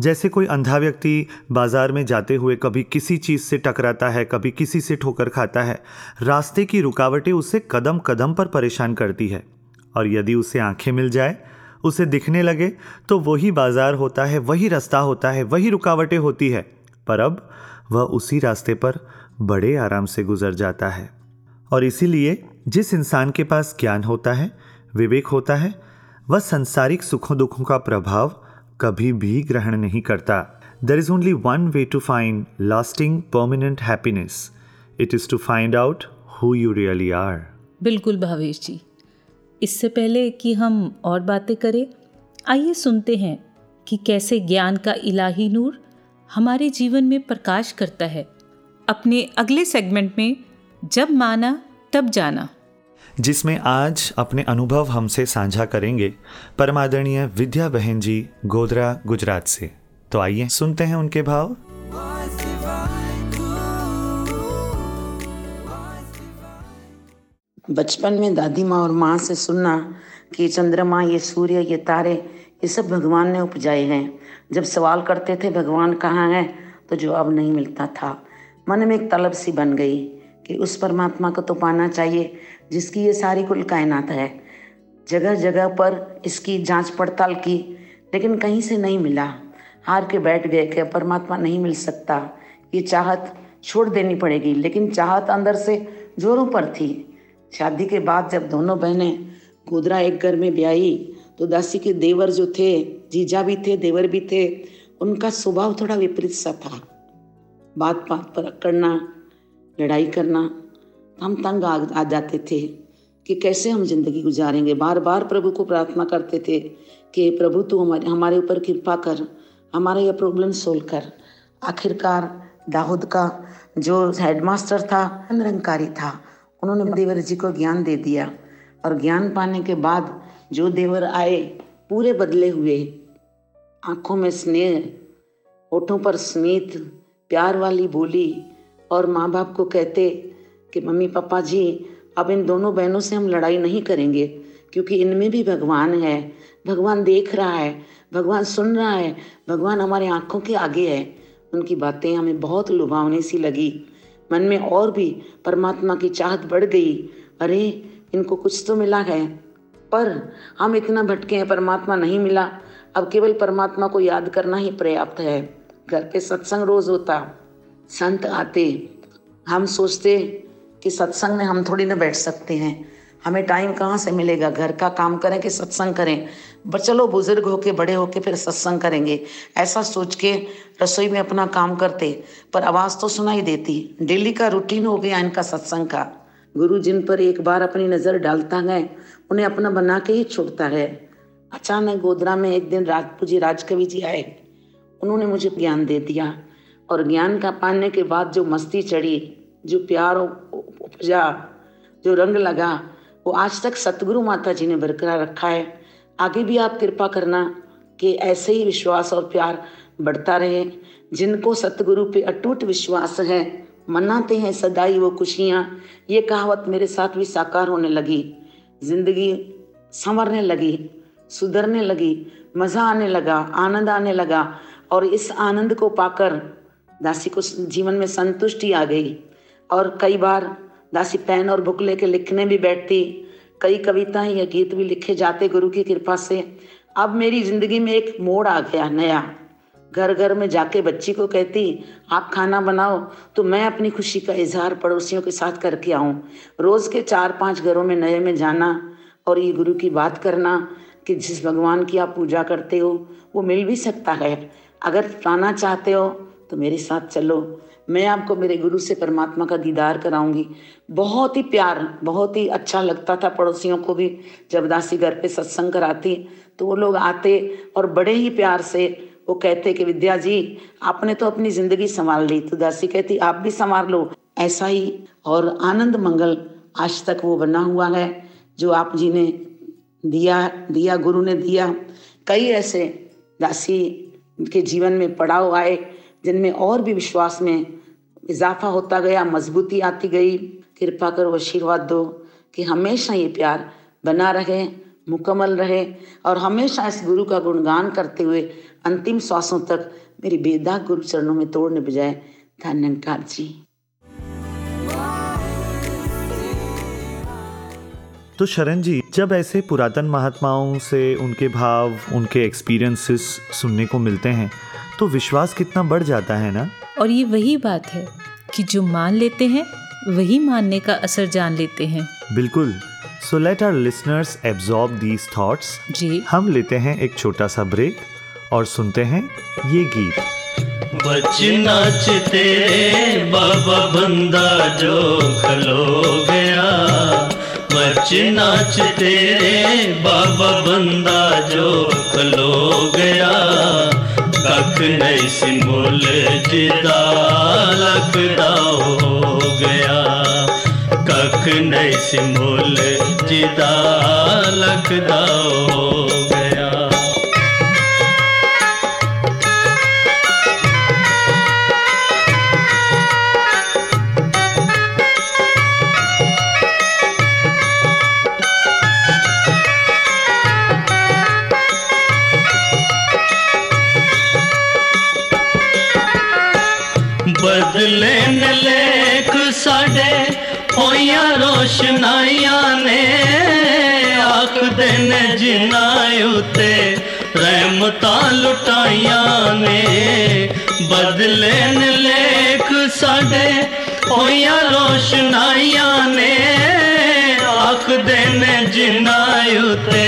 जैसे कोई अंधा व्यक्ति बाज़ार में जाते हुए कभी किसी चीज़ से टकराता है, कभी किसी से ठोकर खाता है, रास्ते की रुकावटें उसे कदम कदम पर परेशान करती है। और यदि उसे आँखें मिल जाए, उसे दिखने लगे तो वही बाज़ार होता है, वही रास्ता होता है, वही रुकावटें होती है। पर अब वह उसी रास्ते पर बड़े आराम से गुजर जाता है। और इसीलिए जिस इंसान के पास ज्ञान होता है, विवेक होता है, वह संसारिक सुखों दुखों का प्रभाव कभी भी ग्रहण नहीं करता। There is only one way to find lasting permanent happiness it is to find out who you really are बिल्कुल भावेश जी। इससे पहले कि हम और बातें करें, आइए सुनते हैं कि कैसे ज्ञान का इलाही नूर हमारे जीवन में प्रकाश करता है। अपने अगले सेगमेंट में, जब माना, तब जाना। जिसमें आज अपने अनुभव हमसे साझा करेंगे परमादरणीय विद्या बहन जी गोधरा गुजरात से। तो आइए सुनते हैं उनके भाव। बचपन में दादी माँ और माँ से सुनना कि चंद्रमा, ये सूर्य, ये तारे, ये सब भगवान ने उपजाए हैं। जब सवाल करते थे, भगवान कहाँ है? तो जवाब नहीं मिलता था। मन में एक तलब सी बन गई कि उस परमात्मा को तो पाना चाहिए, जिसकी ये सारी कुल कायनात है। जगह जगह पर इसकी जाँच पड़ताल की, लेकिन कहीं से नहीं मिला। हार के बैठ गए कि परमात्मा नहीं मिल सकता। ये चाहत छोड़ देनी पड़ेगी, लेकिन चाहत अंदर से जोरों पर थी। शादी के बाद जब दोनों बहनें गोदरा एक घर में ब्याई तो दासी के देवर जो थे जीजा भी थे देवर भी थे उनका स्वभाव थोड़ा विपरीत सा था। बात बात पर अकड़ना लड़ाई करना हम तंग आ, आ जाते थे कि कैसे हम ज़िंदगी गुजारेंगे। बार बार प्रभु को प्रार्थना करते थे कि प्रभु तू हमारे हमारे ऊपर कृपा कर हमारा यह प्रॉब्लम सोल्व कर। आखिरकार दाऊद का जो हेडमास्टर था निरंकारी था। उन्होंने देवर जी को ज्ञान दे दिया और ज्ञान पाने के बाद जो देवर आए पूरे बदले हुए। आँखों में स्नेह होठों पर स्मित प्यार वाली बोली और माँ बाप को कहते कि मम्मी पापा जी अब इन दोनों बहनों से हम लड़ाई नहीं करेंगे क्योंकि इनमें भी भगवान है। भगवान देख रहा है भगवान सुन रहा है भगवान हमारे आँखों के आगे है। उनकी बातें हमें बहुत लुभावनी सी लगी। मन में और भी परमात्मा की चाहत बढ़ गई। अरे, इनको कुछ तो मिला है। पर हम इतना भटके हैं, परमात्मा नहीं मिला। अब केवल परमात्मा को याद करना ही पर्याप्त है। घर पे सत्संग रोज होता। संत आते। हम सोचते कि सत्संग में हम थोड़ी ना बैठ सकते हैं। हमें टाइम कहाँ से मिलेगा? घर का काम करें कि सत्संग करें? चलो, बुज़ुर्ग होके, बड़े होके फिर सत्संग करेंगे। ऐसा सोच के रसोई में अपना काम करते, पर आवाज़ तो सुनाई देती। डेली का रूटीन हो गया इनका सत्संग का। गुरु जिन पर एक बार अपनी नज़र डालता है, उन्हें अपना बना के ही छोड़ता है। अचानक गोदरा में एक दिन राजपू जी राजकवि जी आए। उन्होंने मुझे ज्ञान दे दिया और ज्ञान का पाने के बाद जो मस्ती चढ़ी, जो प्यार उपजा, जो रंग लगा वो आज तक सतगुरु माता जी ने बरकरार रखा है। आगे भी आप कृपा करना कि ऐसे ही विश्वास और प्यार बढ़ता रहे। जिनको सतगुरु पे अटूट विश्वास है, मनाते हैं सदाई वो खुशियाँ। ये कहावत मेरे साथ भी साकार होने लगी। ज़िंदगी संवरने लगी, सुधरने लगी, मज़ा आने लगा, आनंद आने लगा और इस आनंद को पाकर दासी को जीवन में संतुष्टि आ गई। और कई बार दासी पेन और बुक लेके लिखने भी बैठती। कई कविताएँ या गीत भी लिखे जाते गुरु की कृपा से। अब मेरी ज़िंदगी में एक मोड़ आ गया, नया। घर घर में जाके बच्ची को कहती, आप खाना बनाओ तो मैं अपनी खुशी का इजहार पड़ोसियों के साथ करके आऊँ। रोज़ के चार पाँच घरों में नए में जाना और ये गुरु की बात करना कि जिस भगवान की आप पूजा करते हो, वो मिल भी सकता है। अगर पाना चाहते हो तो मेरे साथ चलो। मैं आपको मेरे गुरु से परमात्मा का दीदार कराऊँगी। बहुत ही प्यार, बहुत ही अच्छा लगता था पड़ोसियों को भी जब दासी घर पे सत्संग कराती तो वो लोग आते और बड़े ही प्यार से वो कहते कि, विद्या जी, आपने तो अपनी ज़िंदगी संभाल ली। तो दासी कहती, आप भी संभाल लो। ऐसा ही और आनंद मंगल आज तक वो बना हुआ है, जो आप जी ने दिया दिया, गुरु ने दिया। कई ऐसे दासी के जीवन में पड़ाव आए, जिनमें और भी विश्वास में इजाफा होता गया, मजबूती आती गई। कृपा करो, आशीर्वाद दो कि हमेशा ये प्यार बना रहे, मुकम्मल रहे और हमेशा इस गुरु का गुणगान करते हुए अंतिम श्वासों तक मेरी बेदाग गुरु चरणों में तोड़ने बजाय धन्यकार जी। तो शरण जी, जब ऐसे पुरातन महात्माओं से उनके भाव, उनके एक्सपीरियंसेस सुनने को मिलते हैं तो विश्वास कितना बढ़ जाता है ना? और ये वही बात है कि जो मान लेते हैं वही मानने का असर जान लेते हैं। बिल्कुल। So let our listeners absorb these thoughts जी। हम लेते हैं एक छोटा सा ब्रेक और सुनते हैं ये गीत। बच नाचते बाबा बंदा जो खलो गया। बच नाचते बाबा बंदा जो खलो गया। लख नहीं सिंबुल लगदा हो गया। कख नहीं सिंबुल लगदा हो रोशनाइया ने आख देने जिना उते रहमता लुटाइया ने। बदले न लेख साडे ओया रोशनाइया ने आख देने जिना उते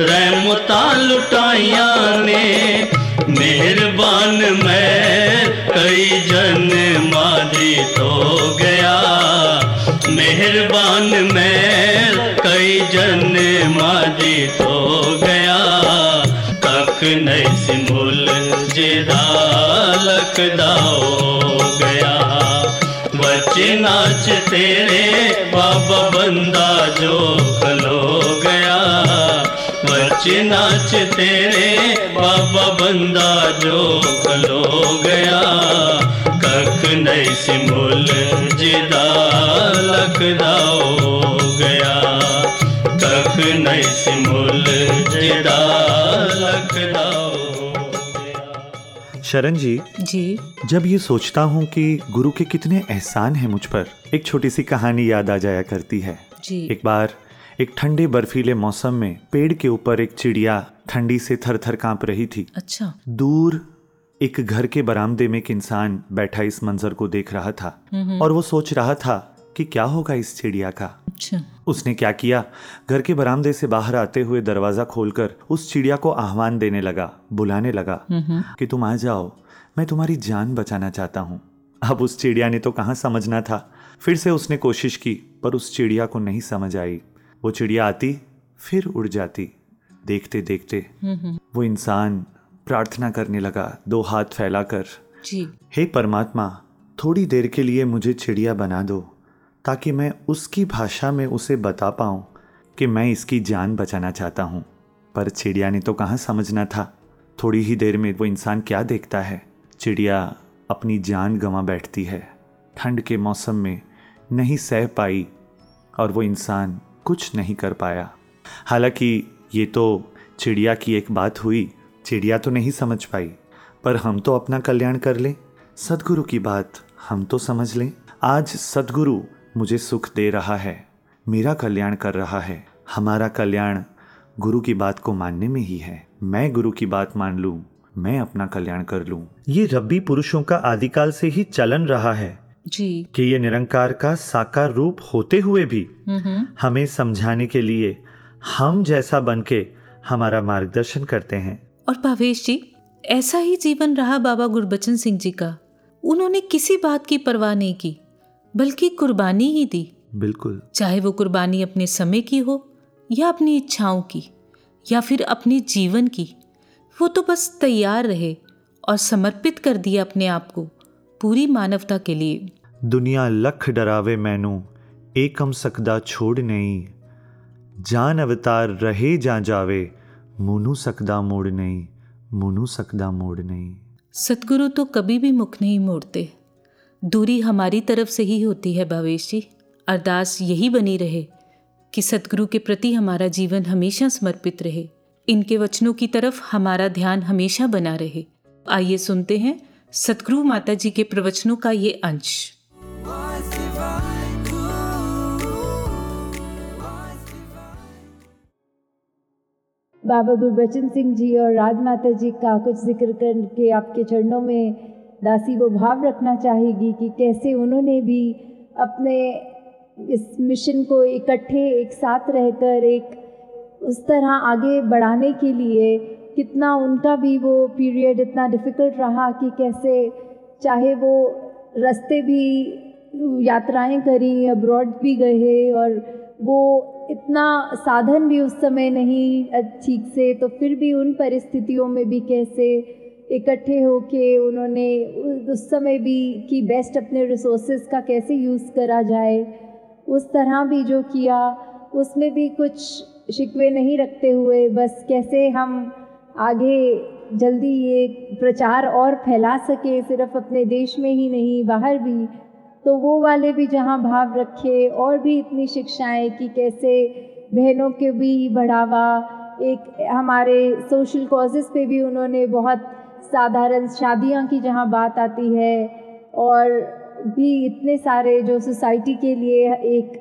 रहमता लुटाइया ने। मेहरबान मैं कई जने मेहरबान मैं कई जन माजी हो गया। तक नहीं सिमुल जिदा लकदा हो गया। बच्चे नाच तेरे, बाबा बंदा जो खलो गया। बच्चे नाच तेरे, बाबा बंदा जो खलो गया। लख नहीं सिमुल जिदा गया नहीं सिमुल जिदा शरण जी जी। जब ये सोचता हूँ कि गुरु के कितने एहसान हैं मुझ पर एक छोटी सी कहानी याद आ जाया करती है। जी। एक बार एक ठंडे बर्फीले मौसम में पेड़ के ऊपर एक चिड़िया ठंडी से थर थर काँप रही थी। अच्छा। दूर एक घर के बरामदे में एक इंसान बैठा इस मंजर को देख रहा था और वो सोच रहा था कि क्या होगा इस चिड़िया का। अच्छा। उसने क्या किया? घर के बरामदे से बाहर आते हुए दरवाज़ा खोलकर उस चिड़िया को आह्वान देने लगा बुलाने लगा कि तुम आ जाओ मैं तुम्हारी जान बचाना चाहता हूँ। अब उस चिड़िया ने तो कहाँ समझना था। फिर से उसने कोशिश की पर उस चिड़िया को नहीं समझ आई। वो चिड़िया आती फिर उड़ जाती देखते देखते वो इंसान प्रार्थना करने लगा दो हाथ फैलाकर। जी। हे परमात्मा थोड़ी देर के लिए मुझे चिड़िया बना दो ताकि मैं उसकी भाषा में उसे बता पाऊँ कि मैं इसकी जान बचाना चाहता हूँ। पर चिड़िया ने तो कहाँ समझना था? थोड़ी ही देर में वो इंसान क्या देखता है? चिड़िया अपनी जान गंवा बैठती है। ठंड के मौसम में नहीं सह पाई और वो इंसान कुछ नहीं कर पाया। हालाँकि ये तो चिड़िया की एक बात हुई चिड़िया तो नहीं समझ पाई पर हम तो अपना कल्याण कर लें। सदगुरु की बात हम तो समझ लें। आज सदगुरु मुझे सुख दे रहा है मेरा कल्याण कर रहा है। हमारा कल्याण गुरु की बात को मानने में ही है। मैं गुरु की बात मान लूँ मैं अपना कल्याण कर लूँ। ये रब्बी पुरुषों का आदिकाल से ही चलन रहा है। जी। कि ये निरंकार का साकार रूप होते हुए भी हमें समझाने के लिए हम जैसा बन के हमारा मार्गदर्शन करते हैं। और भावेश जी ऐसा ही जीवन रहा बाबा गुरबचन सिंह जी का। उन्होंने किसी बात की परवाह नहीं की बल्कि कुर्बानी ही दी। बिल्कुल। चाहे वो कुर्बानी अपने समय की हो या अपनी इच्छाओं की या फिर अपने जीवन की वो तो बस तैयार रहे और समर्पित कर दिया अपने आप को पूरी मानवता के लिए। दुनिया लख डरावे मैनू एकम सकदा छोड़ नहीं। जान अवतार रहे जा जावे मुनु सकदा मोड़ नहीं, मुनु सकदा मोड़ नहीं। सतगुरु तो कभी भी मुख नहीं मोड़ते। दूरी हमारी तरफ़ से ही होती है, भावेश जी। अरदास यही बनी रहे कि सतगुरु के प्रति हमारा जीवन हमेशा समर्पित रहे। इनके वचनों की तरफ़ हमारा ध्यान हमेशा बना रहे। आइए सुनते हैं सतगुरु माता जी के प्रवचनों का ये अंश। बाबा गुरबचन सिंह जी और राजमाता जी का कुछ ज़िक्र करके आपके चरणों में दासी वो भाव रखना चाहेगी कि कैसे उन्होंने भी अपने इस मिशन को इकट्ठे एक साथ रहकर एक उस तरह आगे बढ़ाने के लिए कितना उनका भी वो पीरियड इतना डिफ़िकल्ट रहा कि कैसे चाहे वो रास्ते भी यात्राएँ करी अब्रॉड भी गए और वो इतना साधन भी उस समय नहीं ठीक से तो फिर भी उन परिस्थितियों में भी कैसे इकट्ठे होके उन्होंने उस समय भी कि बेस्ट अपने रिसोर्सेज का कैसे यूज़ करा जाए, उस तरह भी जो किया, उसमें भी कुछ शिकवे नहीं रखते हुए, बस कैसे हम आगे जल्दी ये प्रचार और फैला सके, सिर्फ़ अपने देश में ही नहीं, बाहर भी तो वो वाले भी जहाँ भाव रखे और भी इतनी शिक्षाएँ कि कैसे बहनों के भी बढ़ावा, एक हमारे सोशल कॉजेज़ पे भी उन्होंने बहुत साधारण शादियाँ की जहाँ बात आती है और भी इतने सारे जो सोसाइटी के लिए एक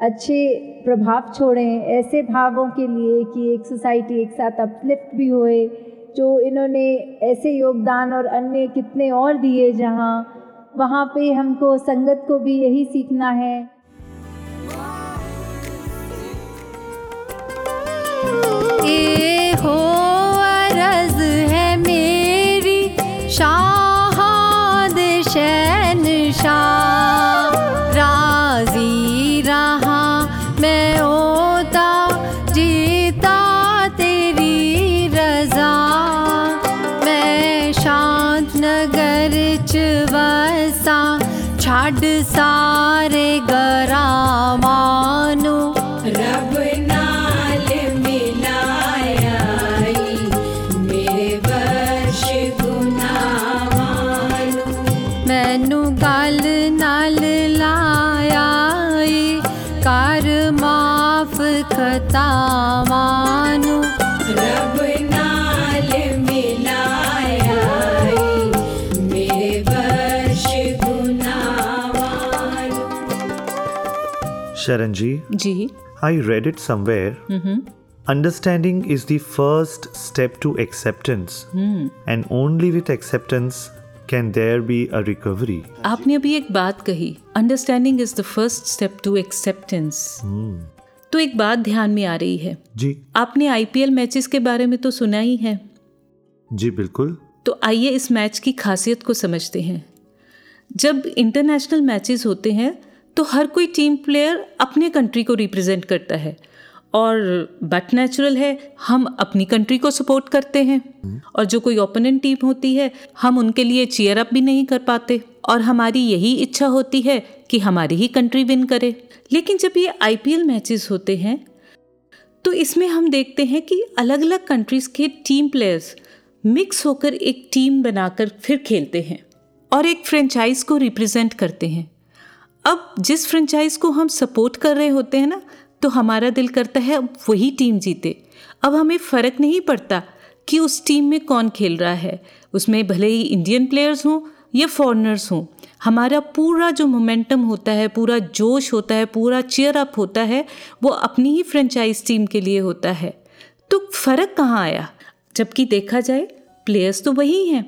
अच्छे प्रभाव छोड़ें, ऐसे भावों के लिए कि एक सोसाइटी एक साथ अपलिफ्ट भी होए, जो इन्होंने ऐसे योगदान और अन्य कितने और दिए जहाँ वहाँ पे हमको संगत को भी यही सीखना है। ये हो, अरज है मेरी शाह शहनशाह। राज़ी सारे गरा शरण जी। जी I read it somewhere. Understanding is the first step to acceptance, and only with acceptance can there be a recovery. आपने अभी एक बात कही। Understanding is the first step to acceptance तो एक बात ध्यान में आ रही है। जी। आपने आईपीएल मैचेस के बारे में तो सुना ही है। जी बिल्कुल। तो आइए इस मैच की खासियत को समझते हैं। जब इंटरनेशनल मैचेस होते हैं तो हर कोई टीम प्लेयर अपने कंट्री को रिप्रेजेंट करता है। और बट नेचुरल है, हम अपनी कंट्री को सपोर्ट करते हैं। और जो कोई ओपोनेंट टीम होती है, हम उनके लिए चीयर अप भी नहीं कर पाते। और हमारी यही इच्छा होती है कि हमारी ही कंट्री विन करे। लेकिन जब ये आईपीएल मैचेस होते हैं तो इसमें हम देखते हैं कि अलग अलग कंट्रीज़ के टीम प्लेयर्स मिक्स होकर एक टीम बनाकर फिर खेलते हैं। और एक फ्रेंचाइज को रिप्रेजेंट करते हैं। अब जिस फ्रेंचाइज को हम सपोर्ट कर रहे होते हैं ना तो हमारा दिल करता है अब वही टीम जीते। अब हमें फ़र्क नहीं पड़ता कि उस टीम में कौन खेल रहा है। उसमें भले ही इंडियन प्लेयर्स हों या फॉरनर्स हों, हमारा पूरा जो मोमेंटम होता है, पूरा जोश होता है, पूरा चेयर अप होता है, वो अपनी ही फ्रेंचाइज टीम के लिए होता है। तो फ़र्क कहाँ आया? जबकि देखा जाए प्लेयर्स तो वही हैं।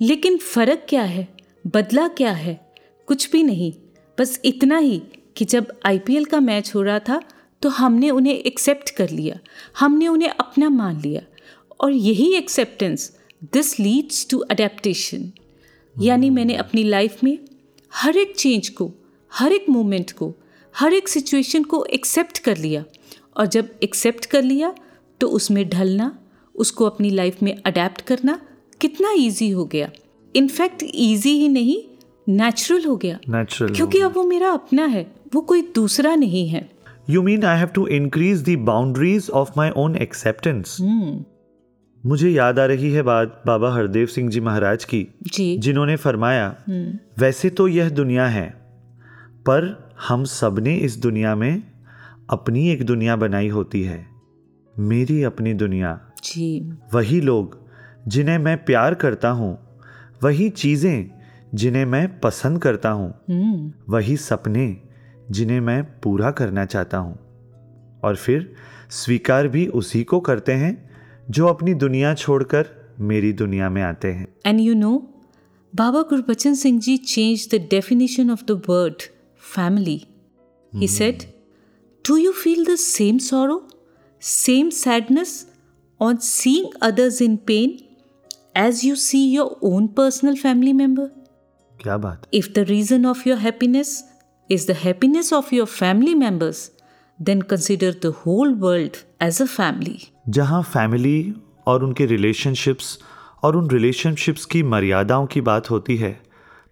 लेकिन फ़र्क क्या है? बदला क्या है? कुछ भी नहीं। बस इतना ही कि जब आईपीएल का मैच हो रहा था तो हमने उन्हें एक्सेप्ट कर लिया। हमने उन्हें अपना मान लिया। और यही acceptance this leads to adaptation यानी मैंने अपनी लाइफ में हर एक चेंज को हर एक मोमेंट को हर एक सिचुएशन को एक्सेप्ट कर लिया। और जब एक्सेप्ट कर लिया तो उसमें ढलना उसको अपनी लाइफ में अडेप्ट करना कितना ईजी हो गया। इनफैक्ट ईजी ही नहीं नेचुरल हो गया। Natural. क्योंकि अब वो मेरा अपना है वो कोई दूसरा नहीं है। You mean I have to increase the boundaries of my own acceptance? मुझे याद आ रही है बात बाबा हरदेव सिंह जी महाराज की जी। जिन्होंने फरमाया वैसे तो यह दुनिया है पर हम सबने इस दुनिया में अपनी एक दुनिया बनाई होती है मेरी अपनी दुनिया। जी। वही लोग जिन्हें मैं प्यार करता हूँ वही चीज़ें जिन्हें मैं पसंद करता हूँ वही सपने जिन्हें मैं पूरा करना चाहता हूँ। और फिर स्वीकार भी उसी को करते हैं जो अपनी दुनिया छोड़कर मेरी दुनिया में आते हैं। And you know Baba Gurbachan Singh ji change the definition of the word family he said do you feel the same sorrow same sadness on seeing others in pain as you see your own personal family member क्या बात? If the reason of your happiness is the happiness of your family members, then consider the whole world as a family. जहाँ family और उनके relationships और उन relationships की मर्यादाओं की बात होती है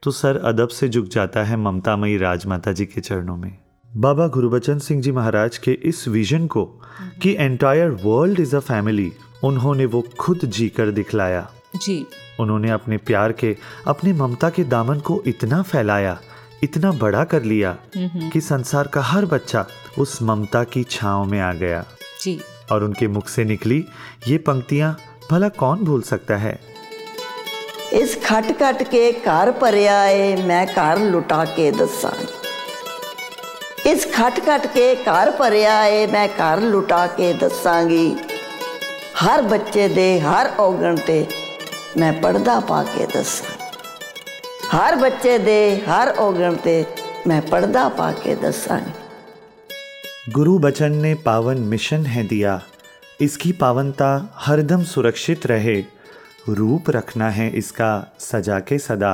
तो सर अदब से झुक जाता है ममतामयी राजमाता जी के चरणों में। बाबा गुरुबचन सिंह जी महाराज के इस विजन को कि entire world is a family उन्होंने वो खुद जीकर दिखलाया। जी। उन्होंने अपने प्यार के अपनी ममता के दामन को इतना फैलाया इतना बड़ा कर लिया कि संसार का हर बच्चा उस ममता की छांव में आ गया जी और उनके मुख से निकली ये पंक्तियां भला कौन भूल सकता है ਇਸ ਖਟ ਖਟ ਕੇ ਘਰ ਭਰਿਆ ਏ ਮੈਂ ਘਰ ਲੁਟਾ ਕੇ ਦੱਸਾਂਗੀ ਇਸ ਖਟ ਖਟ ਕੇ ਘਰ ਭਰਿਆ ਏ ਮੈਂ ਘਰ ਲੁਟਾ ਕੇ ਦੱਸਾਂਗੀ ਹਰ ਬੱਚੇ ਦੇ ਹਰ ਔਗਣ ਤੇ ਮੈਂ ਪਰਦਾ ਪਾ ਕੇ ਦੱਸਾਂ ਹਰ ਬੱਚੇ ਦੇ ਹਰ ਔਗਣ ਤੇ ਮੈਂ ਪਰਦਾ ਪਾ ਕੇ ਦੱਸਾਂਗੀ गुरु बचन ने पावन मिशन है दिया इसकी पावनता हरदम सुरक्षित रहे रूप रखना है इसका सजा के सदा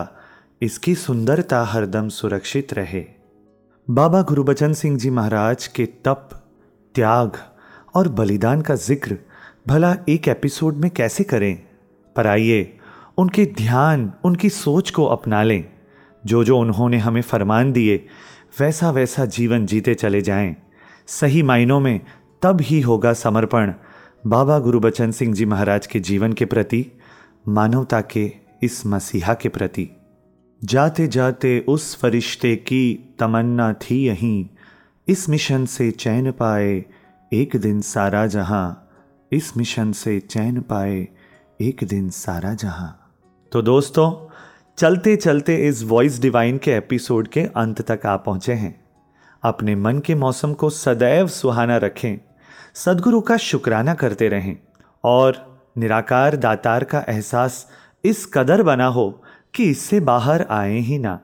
इसकी सुंदरता हरदम सुरक्षित रहे बाबा गुरुबचन सिंह जी महाराज के तप त्याग और बलिदान का जिक्र भला एक एपिसोड में कैसे करें पर आइए, उनके ध्यान, उनकी सोच को अपना लें। जो जो उन्होंने हमें फरमान दिए वैसा वैसा जीवन जीते चले जाएँ। सही मायनों में तब ही होगा समर्पण। बाबा गुरुबचन सिंह जी महाराज के जीवन के प्रति, मानवता के इस मसीहा के प्रति। जाते जाते उस फरिश्ते की तमन्ना थी यहीं। इस मिशन से चैन पाए एक दिन सारा जहाँ। इस मिशन से चैन पाए एक दिन सारा जहाँ। तो दोस्तों, चलते चलते इस वॉइस डिवाइन के एपिसोड के अंत तक आ पहुँचे हैं। अपने मन के मौसम को सदैव सुहाना रखें। सदगुरु का शुक्राना करते रहें और निराकार दातार का एहसास इस कदर बना हो कि इससे बाहर आए ही ना,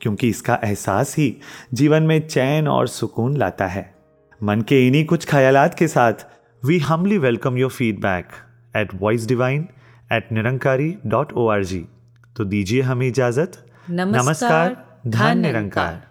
क्योंकि इसका एहसास ही जीवन में चैन और सुकून लाता है। मन के इन्हीं कुछ ख्यालात के साथ we humbly welcome your feedback at voice divine at Nirankari dot O R G तो दीजिए हमें इजाज़त। नमस्कार, धन निरंकार।